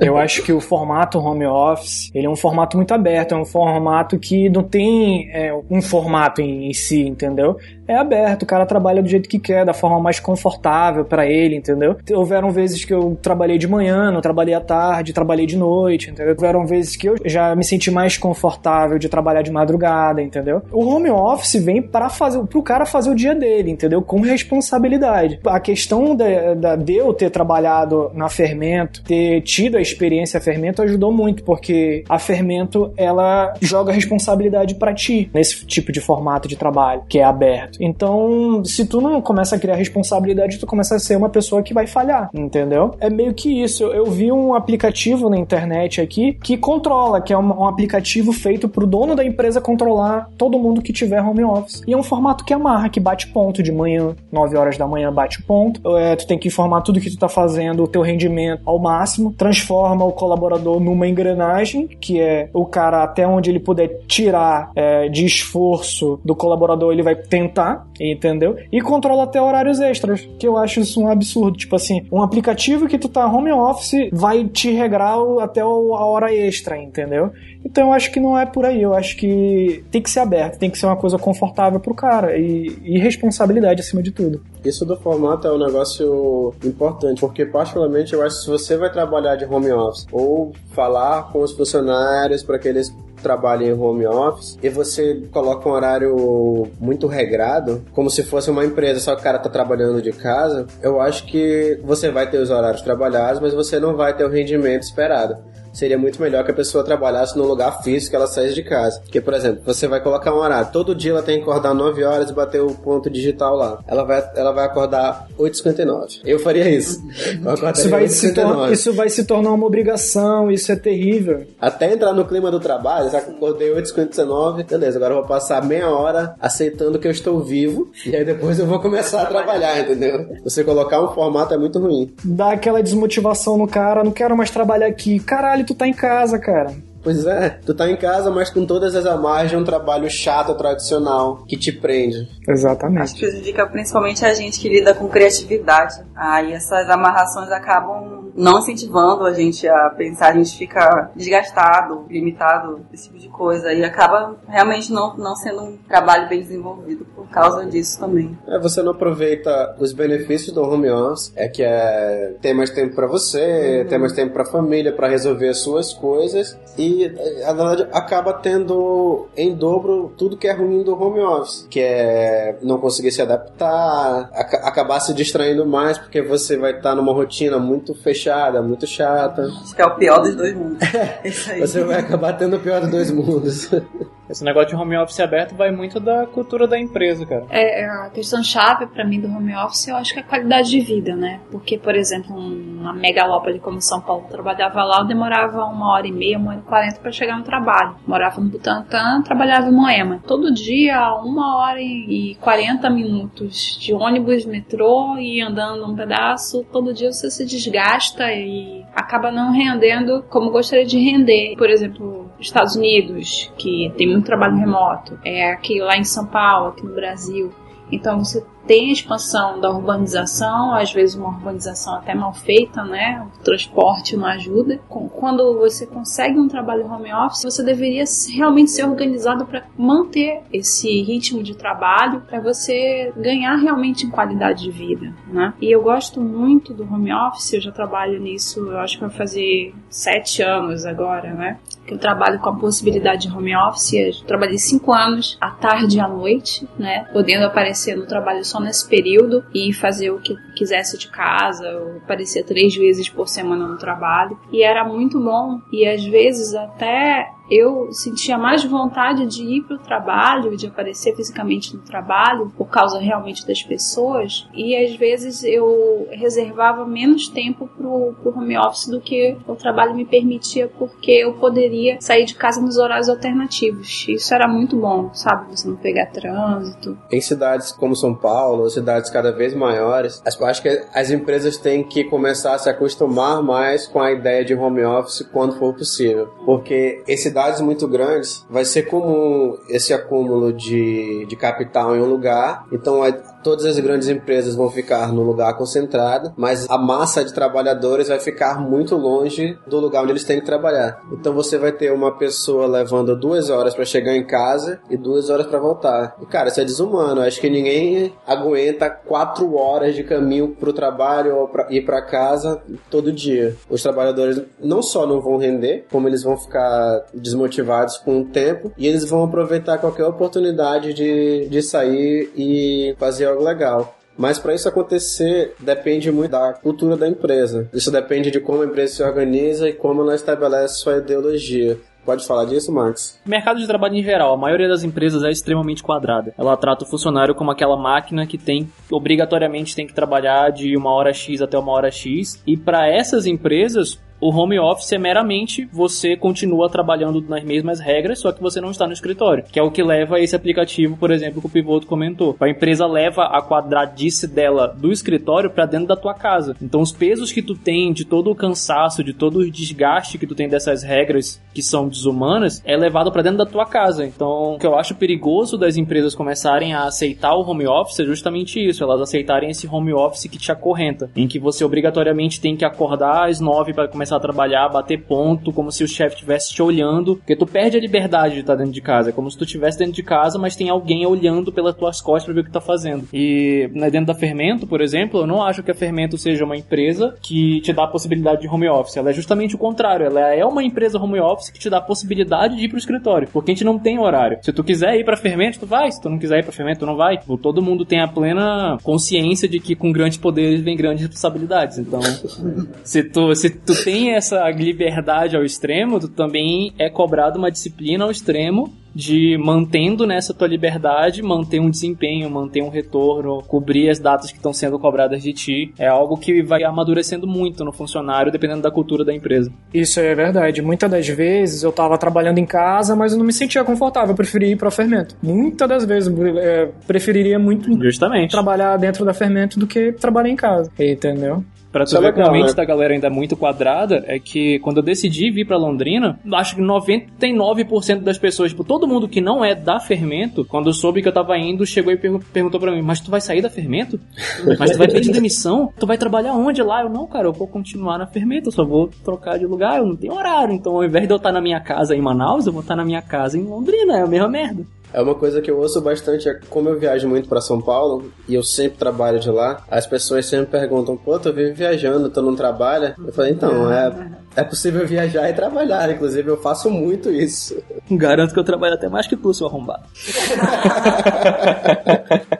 Speaker 3: Eu acho que o formato home office, ele é um formato muito aberto, é um formato que não tem é, um formato em, em si, entendeu? É aberto, o cara trabalha do jeito que quer, da forma mais confortável pra ele, entendeu? Houveram vezes que eu trabalhei de manhã, não trabalhei à tarde, trabalhei de noite, entendeu? Houveram vezes que eu já me senti mais confortável de trabalhar de madrugada, entendeu? O home office vem para fazer, pro cara fazer o dia dele, entendeu? Com responsabilidade. A questão de eu ter trabalhado na Fermento, ter tido a experiência Fermento ajudou muito, porque a Fermento, ela joga responsabilidade pra ti nesse tipo de formato de trabalho, que é aberto. Então, se tu não começa a criar responsabilidade, tu começa a ser uma pessoa que vai falhar, entendeu? É meio que isso. Eu vi um aplicativo na internet aqui que controla, que é um, um aplicativo feito pro dono da empresa controlar todo mundo que tiver home office. E é um formato que amarra, que bate ponto de manhã, 9 horas da manhã bate ponto. É, tu tem que informar tudo que tu tá fazendo, o teu rendimento ao máximo, transforma o colaborador numa engrenagem, que é cara até onde ele puder tirar é, de esforço do colaborador, ele vai tentar, entendeu? E controla até horários extras, que eu acho isso um absurdo. Tipo assim, um aplicativo que tu tá home office vai te regrar o- até o- a hora extra, entendeu? Então eu acho que não é por aí, eu acho que tem que ser aberto, tem que ser uma coisa confortável pro cara e, e responsabilidade acima de tudo.
Speaker 1: Isso do formato é um negócio importante, porque particularmente eu acho que se você vai trabalhar de home office ou falar com os funcionários para que eles trabalhem em home office e você coloca um horário muito regrado, como se fosse uma empresa, só que o cara tá trabalhando de casa, eu acho que você vai ter os horários trabalhados, mas você não vai ter o rendimento esperado. Seria muito melhor que a pessoa trabalhasse num lugar físico, ela saísse de casa. Porque, por exemplo, você vai colocar um horário. Todo dia ela tem que acordar 9 horas e bater o ponto digital lá. Ela vai, ela vai acordar 8h59. Eu faria isso. Eu
Speaker 3: Isso vai, se
Speaker 1: 8h59.
Speaker 3: tor- isso vai se tornar uma obrigação, isso é terrível.
Speaker 1: Até entrar no clima do trabalho, já acordei 8h59, beleza, agora eu vou passar meia hora aceitando que eu estou vivo, e aí depois eu vou começar a trabalhar, entendeu? Você colocar um formato é muito ruim.
Speaker 3: Dá aquela desmotivação no cara, não quero mais trabalhar aqui. Caralho, tu tá em casa, cara.
Speaker 1: Pois é, tu tá em casa, mas com todas as amargens de um trabalho chato, tradicional, que te prende.
Speaker 4: Acho que
Speaker 3: Exatamente.
Speaker 4: prejudica principalmente a gente que lida com criatividade. Aí essas amarrações acabam não incentivando a gente a pensar, a gente fica desgastado, limitado, esse tipo de coisa. E acaba realmente não, não sendo um trabalho bem desenvolvido por causa disso também.
Speaker 1: É, você não aproveita os benefícios do home office, é que é ter mais tempo pra você, ter mais tempo pra família, pra resolver as suas coisas e eh, na verdade acaba tendo em dobro tudo que é ruim do home office, que é não conseguir se adaptar, aca- acabar se distraindo mais porque você vai estar numa rotina muito fechada, muito chata.
Speaker 4: Acho que é o pior dos dois mundos. Isso aí.
Speaker 1: Você vai acabar tendo o pior dos dois mundos.
Speaker 5: Esse negócio de home office aberto vai muito da cultura da empresa, cara.
Speaker 2: É, é a questão chave pra mim do home office, eu acho que é a qualidade de vida, né? Porque, por exemplo, uma megalópole como São Paulo, eu trabalhava lá, eu demorava uma hora e meia, uma hora e quarenta pra chegar no trabalho. Morava no Butantã, trabalhava em Moema. Todo dia, uma hora e quarenta minutos de ônibus, metrô e andando um pedaço. Todo dia você se desgasta e acaba não rendendo como gostaria de render. Por exemplo, Estados Unidos, que tem muito trabalho remoto, é aqui lá em São Paulo, aqui no Brasil. Então você tem a expansão da urbanização, às vezes uma urbanização até mal feita, né? O transporte não ajuda. Quando você consegue um trabalho home office, você deveria realmente ser organizado para manter esse ritmo de trabalho, para você ganhar realmente em qualidade de vida, né? E eu gosto muito do home office, eu já trabalho nisso, eu acho que vai fazer sete anos agora, né? que eu trabalho com a possibilidade de home office. Eu trabalhei cinco anos, à tarde e à noite, né? Podendo aparecer no trabalho só nesse período e fazer o que quisesse de casa, ou aparecer três vezes por semana no trabalho. E era muito bom. E às vezes até eu sentia mais vontade de ir para o trabalho, de aparecer fisicamente no trabalho, por causa realmente das pessoas, e às vezes eu reservava menos tempo para o home office do que o trabalho me permitia, porque eu poderia sair de casa nos horários alternativos. Isso era muito bom, sabe? Você não pegar trânsito.
Speaker 1: Em cidades como São Paulo, cidades cada vez maiores, eu acho que as empresas têm que começar a se acostumar mais com a ideia de home office quando for possível. Porque em cidades muito grandes vai ser comum esse acúmulo de, de capital em um lugar, então todas as grandes empresas vão ficar no lugar concentrado, mas a massa de trabalhadores vai ficar muito longe do lugar onde eles têm que trabalhar. Então você vai ter uma pessoa levando duas horas para chegar em casa e duas horas para voltar. E cara, isso é desumano. Acho que ninguém aguenta quatro horas de caminho pro trabalho ou pra ir para casa todo dia. Os trabalhadores não só não vão render, como eles vão ficar desmotivados com o tempo e eles vão aproveitar qualquer oportunidade de, de sair e fazer algo legal. Mas para isso acontecer, depende muito da cultura da empresa. Isso depende de como a empresa se organiza e como ela estabelece sua ideologia. Pode falar disso, Max?
Speaker 5: Mercado de trabalho em geral, a maioria das empresas é extremamente quadrada. Ela trata o funcionário como aquela máquina que tem obrigatoriamente tem que trabalhar de uma hora X até uma hora X. E para essas empresas, o home office é meramente você continua trabalhando nas mesmas regras, só que você não está no escritório, que é o que leva esse aplicativo, por exemplo, que o Pivoto comentou. A empresa leva a quadradice dela do escritório para dentro da tua casa. Então os pesos que tu tem de todo o cansaço, de todo o desgaste que tu tem dessas regras que são desumanas, é levado para dentro da tua casa. Então, o que eu acho perigoso das empresas começarem a aceitar o home office é justamente isso, elas aceitarem esse home office que te acorrenta, em que você obrigatoriamente tem que acordar às nove para começar começar a trabalhar, bater ponto, como se o chefe estivesse te olhando, porque tu perde a liberdade de estar dentro de casa. É como se tu estivesse dentro de casa, mas tem alguém olhando pelas tuas costas para ver o que tá fazendo. E né, dentro da Fermento, por exemplo, eu não acho que a Fermento seja uma empresa que te dá a possibilidade de home office. Ela é justamente o contrário. Ela é uma empresa home office que te dá a possibilidade de ir pro escritório, porque a gente não tem horário. Se tu quiser ir para Fermento, tu vai. Se tu não quiser ir para Fermento, tu não vai. Todo mundo tem a plena consciência de que com grandes poderes vem grandes responsabilidades. Então, se tu, se tu tem tem essa liberdade ao extremo, tu também é cobrado uma disciplina ao extremo de mantendo nessa tua liberdade, manter um desempenho, manter um retorno, cobrir as datas que estão sendo cobradas de ti. É algo que vai amadurecendo muito no funcionário, dependendo da cultura da empresa.
Speaker 3: Isso é verdade. Muitas das vezes eu estava trabalhando em casa, mas eu não me sentia confortável. Eu preferia ir para fermento. Muitas das vezes é, preferiria muito
Speaker 5: Justamente.
Speaker 3: trabalhar dentro da fermento do que trabalhar em casa. Entendeu?
Speaker 5: Pra tu Isso é ver é legal, que a mente né? da galera ainda é muito quadrada, é que quando eu decidi vir pra Londrina, acho que 99% das pessoas, tipo, todo mundo que não é da Fermento, quando soube que eu tava indo, chegou e perguntou pra mim, mas tu vai sair da Fermento? Mas tu vai pedir demissão? Tu vai trabalhar onde lá? Eu, não, cara, eu vou continuar na Fermento, eu só vou trocar de lugar, eu não tenho horário. Então, ao invés de eu estar na minha casa em Manaus, eu vou estar na minha casa em Londrina, é a mesma merda.
Speaker 1: É uma coisa que eu ouço bastante, é como eu viajo muito para São Paulo e eu sempre trabalho de lá, as pessoas sempre perguntam, pô, tu vive viajando, tu não trabalha? Eu falei, então, é, é possível viajar e trabalhar, inclusive eu faço muito isso.
Speaker 5: Garanto que eu trabalho até mais que tu, seu arrombado.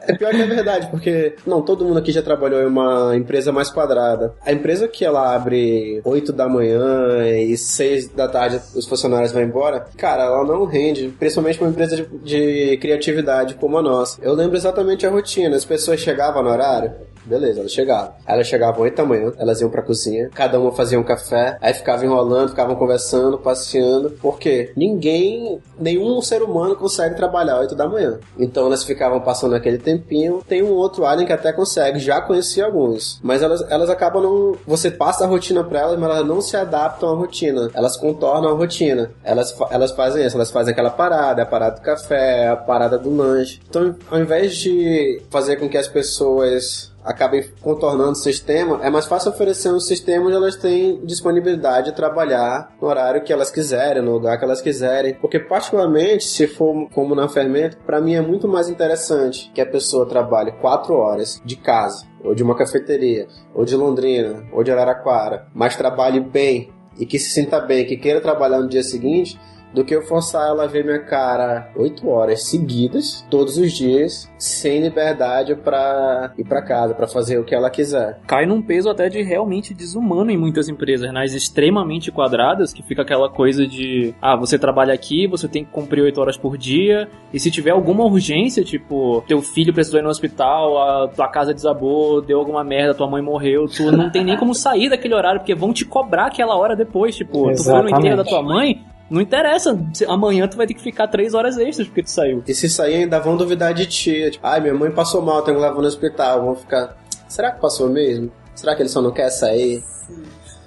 Speaker 1: é pior que é verdade, porque, não, todo mundo aqui já trabalhou em uma empresa mais quadrada. A empresa que ela abre 8 da manhã e 6 da tarde os funcionários vão embora, cara, ela não rende, principalmente uma empresa de, de criatividade como a nossa. Eu lembro exatamente a rotina. As pessoas chegavam no horário, Beleza, elas chegavam. Elas chegavam 8 da manhã, elas iam pra cozinha, cada uma fazia um café, aí ficavam enrolando, ficavam conversando, passeando, porque ninguém, nenhum ser humano consegue trabalhar 8 da manhã. Então elas ficavam passando aquele tempinho. Tem um outro alien que até consegue, já conheci alguns, mas elas, elas acabam não. Você passa a rotina pra elas, mas elas não se adaptam à rotina, elas contornam a rotina. Elas, elas fazem isso, elas fazem aquela parada, a parada do café, a parada do lanche. Então, ao invés de fazer com que as pessoas acabem contornando o sistema, é mais fácil oferecer um sistema onde elas têm disponibilidade de trabalhar no horário que elas quiserem, no lugar que elas quiserem. Porque, particularmente, se for como na fermento, para mim é muito mais interessante que a pessoa trabalhe quatro horas de casa, ou de uma cafeteria, ou de Londrina, ou de Araraquara, mas trabalhe bem e que se sinta bem, que queira trabalhar no dia seguinte, do que eu forçar ela a ver minha cara oito horas seguidas, todos os dias, sem liberdade para ir para casa, para fazer o que ela quiser.
Speaker 5: Cai num peso até de realmente desumano em muitas empresas, nas extremamente quadradas, que fica aquela coisa de, ah, você trabalha aqui, você tem que cumprir oito horas por dia, e se tiver alguma urgência, tipo, teu filho precisou ir no hospital, a tua casa desabou, deu alguma merda, tua mãe morreu, tu não tem nem como sair daquele horário, porque vão te cobrar aquela hora depois, tipo, tu foi no enterro da tua mãe, não interessa, amanhã tu vai ter que ficar três horas extras porque tu saiu.
Speaker 1: E se sair ainda vão duvidar de ti. Tipo, ai, minha mãe passou mal, tenho que levar no hospital. Vão ficar, será que passou mesmo? Será que ele só não quer sair? Sim.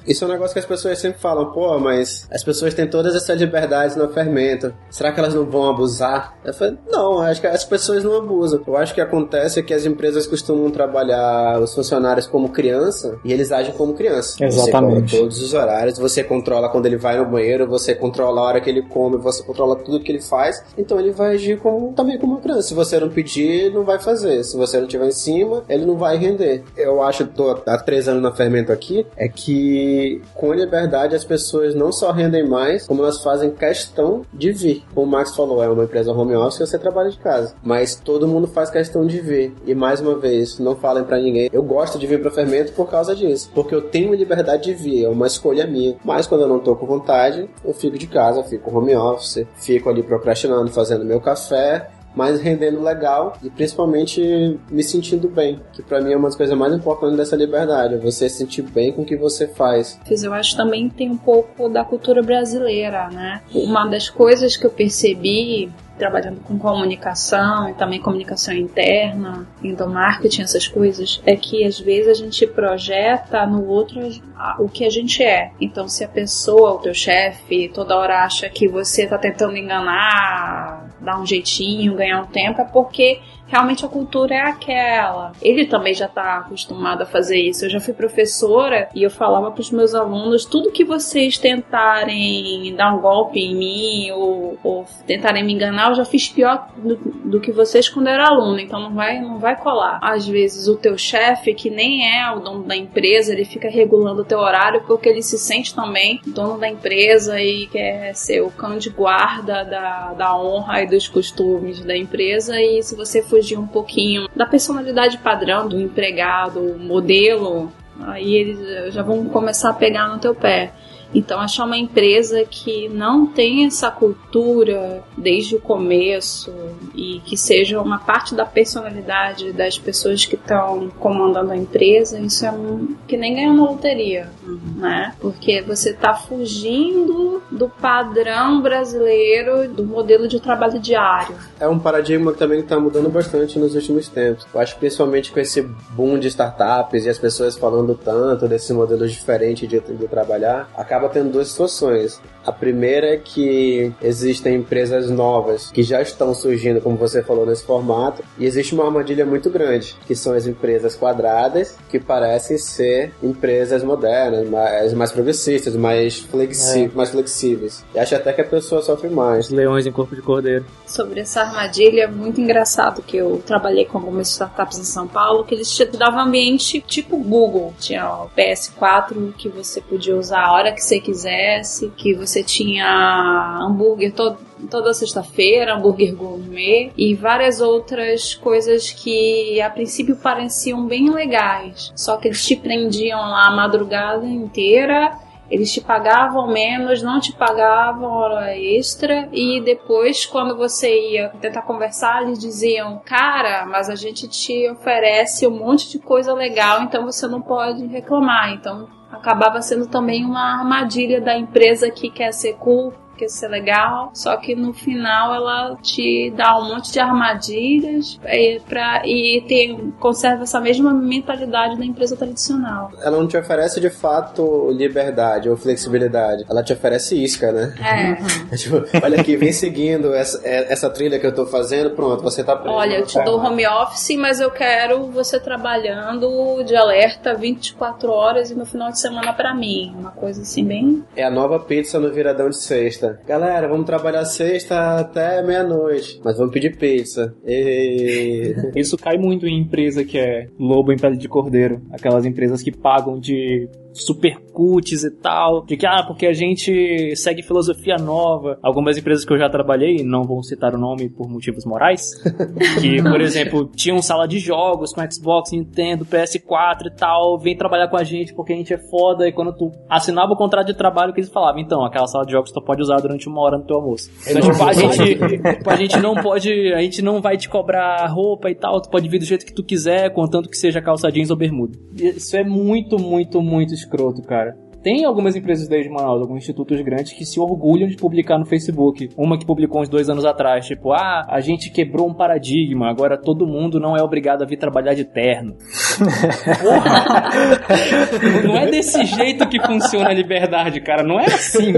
Speaker 1: Isso é um negócio que as pessoas sempre falam, pô, mas as pessoas têm todas essas liberdades no fermento. Será que elas não vão abusar? Eu falei, não, acho que as pessoas não abusam. Eu acho que acontece é que as empresas costumam trabalhar os funcionários como criança e eles agem como criança.
Speaker 3: Exatamente.
Speaker 1: Você todos os horários, você controla quando ele vai no banheiro, você controla a hora que ele come, você controla tudo que ele faz. Então ele vai agir como, também como uma criança. Se você não pedir, ele não vai fazer. Se você não estiver em cima, ele não vai render. Eu acho, tô há três anos na fermento aqui, é que com a liberdade as pessoas não só rendem mais, como elas fazem questão de vir. Como o Max falou, é uma empresa home office e você trabalha de casa. Mas todo mundo faz questão de vir. E mais uma vez, não falem para ninguém. Eu gosto de vir para fermento por causa disso. Porque eu tenho liberdade de vir, é uma escolha minha. Mas quando eu não tô com vontade, eu fico de casa, fico home office, fico ali procrastinando, fazendo meu café mas rendendo legal e principalmente me sentindo bem, que para mim é uma das coisas mais importantes dessa liberdade, você se sentir bem com o que você faz.
Speaker 2: Eu acho também tem um pouco da cultura brasileira, né? Uma das coisas que eu percebi trabalhando com comunicação e também comunicação interna, então marketing, essas coisas, é que às vezes a gente projeta no outro o que a gente é. Então, se a pessoa, o teu chefe, toda hora acha que você está tentando enganar, dar um jeitinho, ganhar um tempo, é porque realmente a cultura é aquela. Ele também já está acostumado a fazer isso. Eu já fui professora e eu falava para os meus alunos: tudo que vocês tentarem dar um golpe em mim ou, ou tentarem me enganar, eu já fiz pior do, do, que vocês quando era aluna. Então não vai, não vai colar. Às vezes o teu chefe, que nem é o dono da empresa, ele fica regulando o teu horário porque ele se sente também dono da empresa e quer ser o cão de guarda da, da honra e dos costumes da empresa. E se você for fugir um pouquinho da personalidade padrão do empregado, modelo, aí eles já vão começar a pegar no teu pé. Então, achar uma empresa que não tem essa cultura desde o começo e que seja uma parte da personalidade das pessoas que estão comandando a empresa, isso é um, que nem ganhar uma loteria, uhum. né? Porque você está fugindo do padrão brasileiro do modelo de trabalho diário.
Speaker 1: É um paradigma que também está mudando bastante nos últimos tempos. Eu acho que principalmente com esse boom de startups e as pessoas falando tanto desses modelos diferentes de, de trabalhar, acaba acaba tendo duas situações. A primeira é que existem empresas novas que já estão surgindo, como você falou, nesse formato, e existe uma armadilha muito grande, que são as empresas quadradas, que parecem ser empresas modernas, mais, mais progressistas, mais, flexi é. mais flexíveis. E acho até que a pessoa sofre mais.
Speaker 5: Leões em corpo de cordeiro.
Speaker 2: Sobre essa armadilha, é muito engraçado que eu trabalhei com algumas startups em São Paulo, que eles te davam ambiente tipo Google. Tinha o PS4 que você podia usar a hora que você quisesse, que você tinha hambúrguer todo, toda sexta-feira, hambúrguer gourmet e várias outras coisas que a princípio pareciam bem legais. Só que eles te prendiam lá a madrugada inteira eles te pagavam menos, não te pagavam hora extra e depois, quando você ia tentar conversar, eles diziam: Cara, mas a gente te oferece um monte de coisa legal, então você não pode reclamar. Então acabava sendo também uma armadilha da empresa que quer ser cool, quer ser legal, só que no final ela te dá um monte de armadilhas e, pra, e tem, conserva essa mesma mentalidade da empresa tradicional.
Speaker 1: Ela não te oferece de fato liberdade ou flexibilidade, ela te oferece isca, né?
Speaker 2: É.
Speaker 1: é tipo, olha aqui, vem seguindo essa, é, essa trilha que eu tô fazendo, pronto, você tá preso.
Speaker 2: Olha, eu te dou home office, mas eu quero você trabalhando de alerta 24 horas e no final de semana para mim. Uma coisa assim bem.
Speaker 1: É a nova pizza no viradão de sexta Galera, vamos trabalhar sexta até meia-noite, mas vamos pedir pizza. E...
Speaker 5: Isso cai muito em empresa que é lobo em pele de cordeiro. Aquelas empresas que pagam de super cuts e tal, de que, ah, porque a gente segue filosofia nova. Algumas empresas que eu já trabalhei, não vou citar o nome por motivos morais, que, por exemplo, tinham sala de jogos com Xbox, Nintendo, PS4 e tal, vem trabalhar com a gente porque a gente é foda, e quando tu assinava o contrato de trabalho, que eles falavam, então, aquela sala de jogos tu pode usar durante uma hora no teu almoço. Então, tipo, a gente, tipo, a gente não pode, a gente não vai te cobrar roupa e tal, tu pode vir do jeito que tu quiser, contanto que seja calça jeans ou bermuda. Isso é muito, muito, muito escroto, cara. Tem algumas empresas daí de Manaus, alguns institutos grandes que se orgulham de publicar no Facebook. Uma que publicou uns dois anos atrás, tipo, ah, a gente quebrou um paradigma, agora todo mundo não é obrigado a vir trabalhar de terno. Porra! não é desse jeito que funciona a liberdade, cara, não é assim.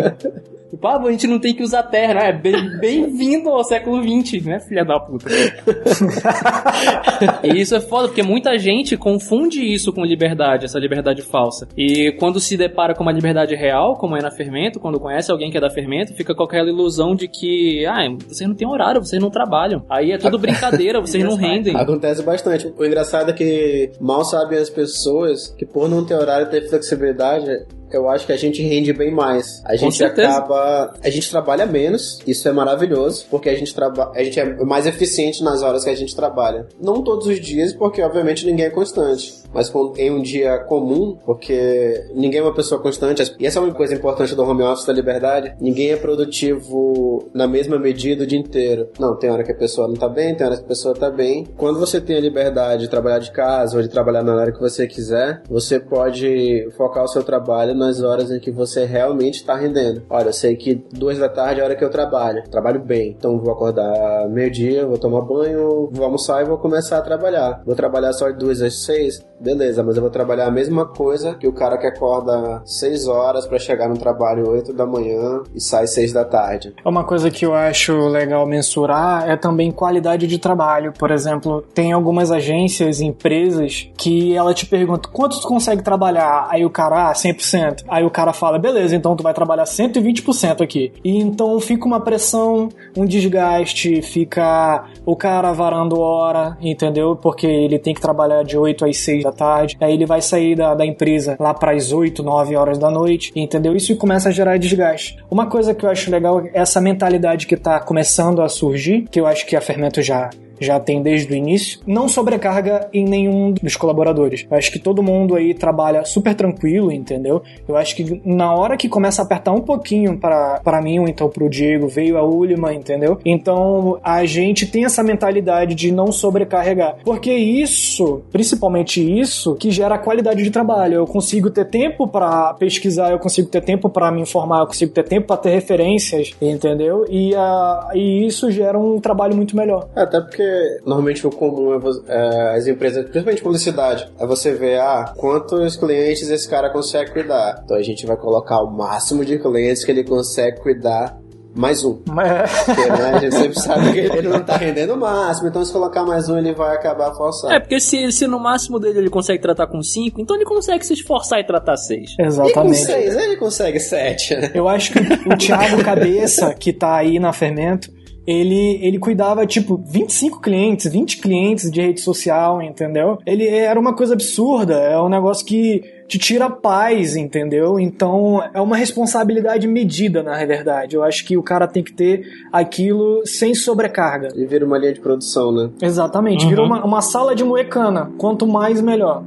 Speaker 5: Tipo, ah, a gente não tem que usar terno. É bem-vindo ao século XX, né, filha da puta? e isso é foda, porque muita gente confunde isso com liberdade, essa liberdade falsa. E quando se depara com uma liberdade real, como é na Fermento, quando conhece alguém que é da Fermento, fica com aquela ilusão de que, ah, vocês não têm horário, vocês não trabalham. Aí é tudo brincadeira, vocês não rendem.
Speaker 1: Acontece bastante. O engraçado é que mal sabem as pessoas que por não ter horário e ter flexibilidade, eu acho que a gente rende bem mais. A gente acaba. A gente trabalha menos, isso é maravilhoso, porque a gente, traba, a gente é mais eficiente nas horas que a gente trabalha. Não todos os dias, porque obviamente ninguém é constante mas em um dia comum, porque ninguém é uma pessoa constante. E essa é uma coisa importante do home office da liberdade. Ninguém é produtivo na mesma medida o dia inteiro. Não, tem hora que a pessoa não tá bem, tem hora que a pessoa tá bem. Quando você tem a liberdade de trabalhar de casa ou de trabalhar na hora que você quiser, você pode focar o seu trabalho nas horas em que você realmente está rendendo. Olha, eu sei que duas da tarde é a hora que eu trabalho. Trabalho bem. Então vou acordar meio-dia, vou tomar banho, vou almoçar e vou começar a trabalhar. Vou trabalhar só de duas às seis beleza, mas eu vou trabalhar a mesma coisa que o cara que acorda 6 horas para chegar no trabalho 8 da manhã e sai 6 da tarde.
Speaker 3: Uma coisa que eu acho legal mensurar é também qualidade de trabalho. Por exemplo, tem algumas agências, empresas que ela te pergunta quanto tu consegue trabalhar? Aí o cara, ah, 100%. Aí o cara fala, beleza, então tu vai trabalhar 120% aqui. E então fica uma pressão, um desgaste, fica o cara varando hora, entendeu? Porque ele tem que trabalhar de 8 às 6 da tarde, aí ele vai sair da, da empresa lá para as 8, 9 horas da noite, entendeu? Isso começa a gerar desgaste. Uma coisa que eu acho legal é essa mentalidade que está começando a surgir, que eu acho que a Fermento já já tem desde o início, não sobrecarga em nenhum dos colaboradores. Eu acho que todo mundo aí trabalha super tranquilo, entendeu? Eu acho que na hora que começa a apertar um pouquinho para mim ou então pro Diego, veio a Ulima, entendeu? Então a gente tem essa mentalidade de não sobrecarregar. Porque isso, principalmente isso, que gera qualidade de trabalho. Eu consigo ter tempo para pesquisar, eu consigo ter tempo para me informar, eu consigo ter tempo para ter referências, entendeu? E, a, e isso gera um trabalho muito melhor.
Speaker 1: Até porque normalmente o comum é, é, as empresas, principalmente publicidade, é você ver, ah, quantos clientes esse cara consegue cuidar. Então a gente vai colocar o máximo de clientes que ele consegue cuidar mais um. Porque, né, a gente sempre sabe que ele não tá rendendo o máximo, então se colocar mais um ele vai acabar forçando.
Speaker 5: É, porque se, se no máximo dele ele consegue tratar com cinco, então ele consegue se esforçar e tratar seis.
Speaker 3: Exatamente. E com
Speaker 1: seis ele consegue sete.
Speaker 3: Eu acho que o Thiago Cabeça, que tá aí na Fermento, ele, ele cuidava, tipo, 25 clientes, 20 clientes de rede social, entendeu? Ele era uma coisa absurda, é um negócio que te tira paz, entendeu? Então é uma responsabilidade medida, na verdade. Eu acho que o cara tem que ter aquilo sem sobrecarga.
Speaker 1: E vira uma linha de produção, né?
Speaker 3: Exatamente, uhum. vira uma, uma sala de moecana. Quanto mais, melhor.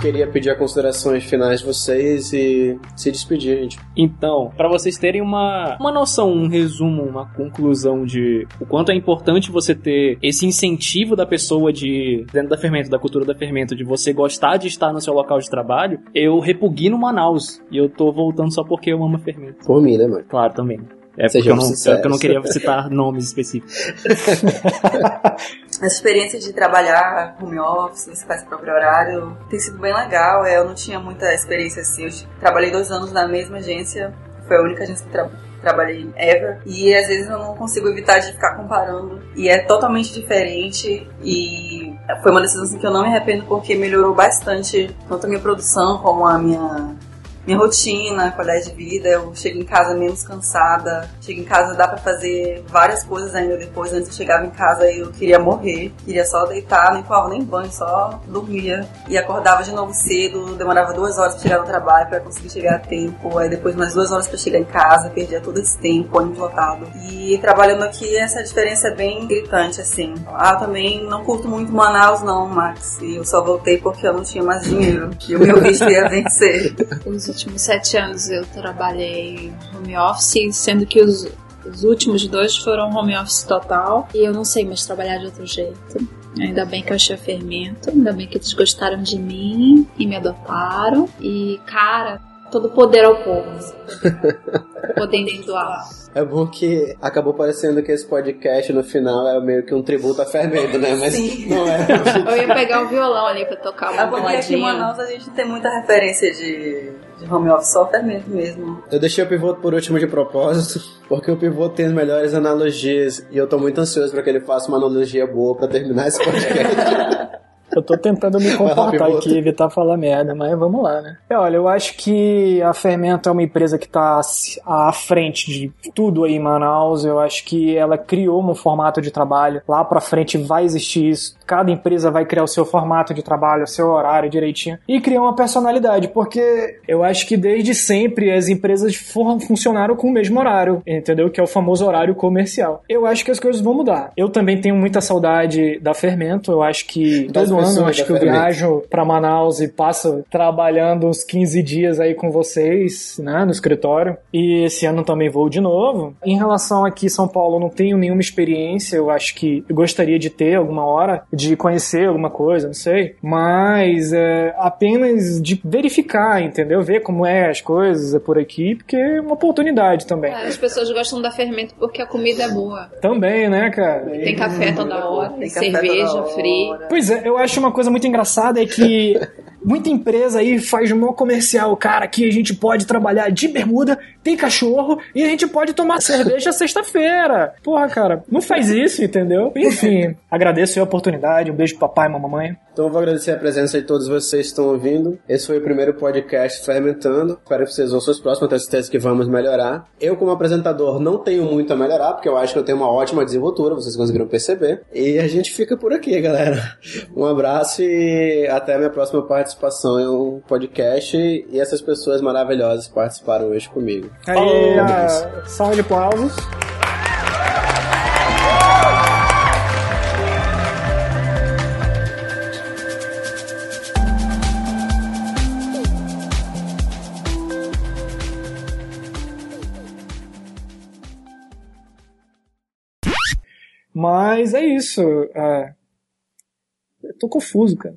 Speaker 1: Queria pedir as considerações finais de vocês e se despedir, gente.
Speaker 5: Então, para vocês terem uma, uma noção, um resumo, uma conclusão de o quanto é importante você ter esse incentivo da pessoa de, dentro da fermento, da cultura da fermento, de você gostar de estar no seu local de trabalho, eu repugui no Manaus. E eu tô voltando só porque eu amo a fermento.
Speaker 1: Por mim, né, mano?
Speaker 5: Claro, também. É porque, eu não, é porque eu não queria citar nomes específicos.
Speaker 4: Essa experiência de trabalhar home office, você faz seu próprio horário, tem sido bem legal. Eu não tinha muita experiência assim. Eu trabalhei dois anos na mesma agência, foi a única agência que tra trabalhei ever. E às vezes eu não consigo evitar de ficar comparando. E é totalmente diferente. E foi uma decisão assim, que eu não me arrependo porque melhorou bastante tanto a minha produção como a minha minha rotina, qualidade de vida. Eu chego em casa menos cansada. Chego em casa dá para fazer várias coisas ainda depois. Antes eu chegava em casa eu queria morrer, queria só deitar, nem tomava nem banho, só dormia e acordava de novo cedo. Demorava duas horas para chegar no trabalho para conseguir chegar a tempo. Aí depois mais duas horas para chegar em casa, perdia todo esse tempo, ônibus lotado. E trabalhando aqui essa diferença é bem gritante assim. Ah, eu também não curto muito Manaus não, Max. E eu só voltei porque eu não tinha mais dinheiro. E o meu visto ia vencer.
Speaker 2: Os últimos sete anos eu trabalhei home office, sendo que os, os últimos dois foram home office total. E eu não sei mais trabalhar de outro jeito. Ainda bem que eu achei fermento, ainda bem que eles gostaram de mim e me adotaram. E, cara, todo poder ao povo. poder individual.
Speaker 1: É bom que acabou parecendo que esse podcast no final é meio que um tributo a Fermento, né? Mas
Speaker 4: Sim.
Speaker 1: não é.
Speaker 2: Eu ia pegar o violão ali pra tocar uma
Speaker 4: É porque aqui em
Speaker 2: boladinha.
Speaker 4: Manaus a gente tem muita referência de, de home office, só fermento mesmo.
Speaker 1: Eu deixei o pivoto por último de propósito, porque o pivoto tem as melhores analogias e eu tô muito ansioso pra que ele faça uma analogia boa pra terminar esse podcast.
Speaker 3: Eu tô tentando me comportar aqui, evitar falar merda, mas vamos lá, né? É, olha, eu acho que a Fermento é uma empresa que tá à frente de tudo aí em Manaus. Eu acho que ela criou um formato de trabalho. Lá pra frente vai existir isso. Cada empresa vai criar o seu formato de trabalho, o seu horário direitinho. E criar uma personalidade, porque eu acho que desde sempre as empresas funcionaram com o mesmo horário, entendeu? Que é o famoso horário comercial. Eu acho que as coisas vão mudar. Eu também tenho muita saudade da Fermento. Eu acho que todo ano acho que eu viajo pra Manaus e passo trabalhando uns 15 dias aí com vocês, né, no escritório. E esse ano também vou de novo. Em relação aqui em São Paulo, eu não tenho nenhuma experiência. Eu acho que eu gostaria de ter alguma hora, de conhecer alguma coisa, não sei. Mas é apenas de verificar, entendeu? Ver como é as coisas por aqui, porque é uma oportunidade também.
Speaker 2: É, As pessoas gostam da fermento porque a comida é boa.
Speaker 3: Também, né, cara?
Speaker 2: Tem café toda hora, tem cerveja fria.
Speaker 3: Pois é, eu acho uma coisa muito engraçada é que muita empresa aí faz um comercial, cara, que a gente pode trabalhar de bermuda, tem cachorro e a gente pode tomar cerveja sexta-feira. Porra, cara, não faz isso, entendeu? Enfim, agradeço a oportunidade, um beijo pro papai e mamãe.
Speaker 1: Então eu vou agradecer a presença de todos vocês que estão ouvindo. Esse foi o primeiro podcast Fermentando. Espero que vocês ouçam os próximos, tenho certeza que vamos melhorar. Eu, como apresentador, não tenho muito a melhorar, porque eu acho que eu tenho uma ótima desenvoltura, vocês conseguiram perceber. E a gente fica por aqui, galera. Um abraço e até a minha próxima participação em um podcast. E essas pessoas maravilhosas participaram hoje comigo.
Speaker 3: Aí,
Speaker 1: Oh,
Speaker 3: a salva de aplausos. Mas é isso. é. Eu tô confuso, cara.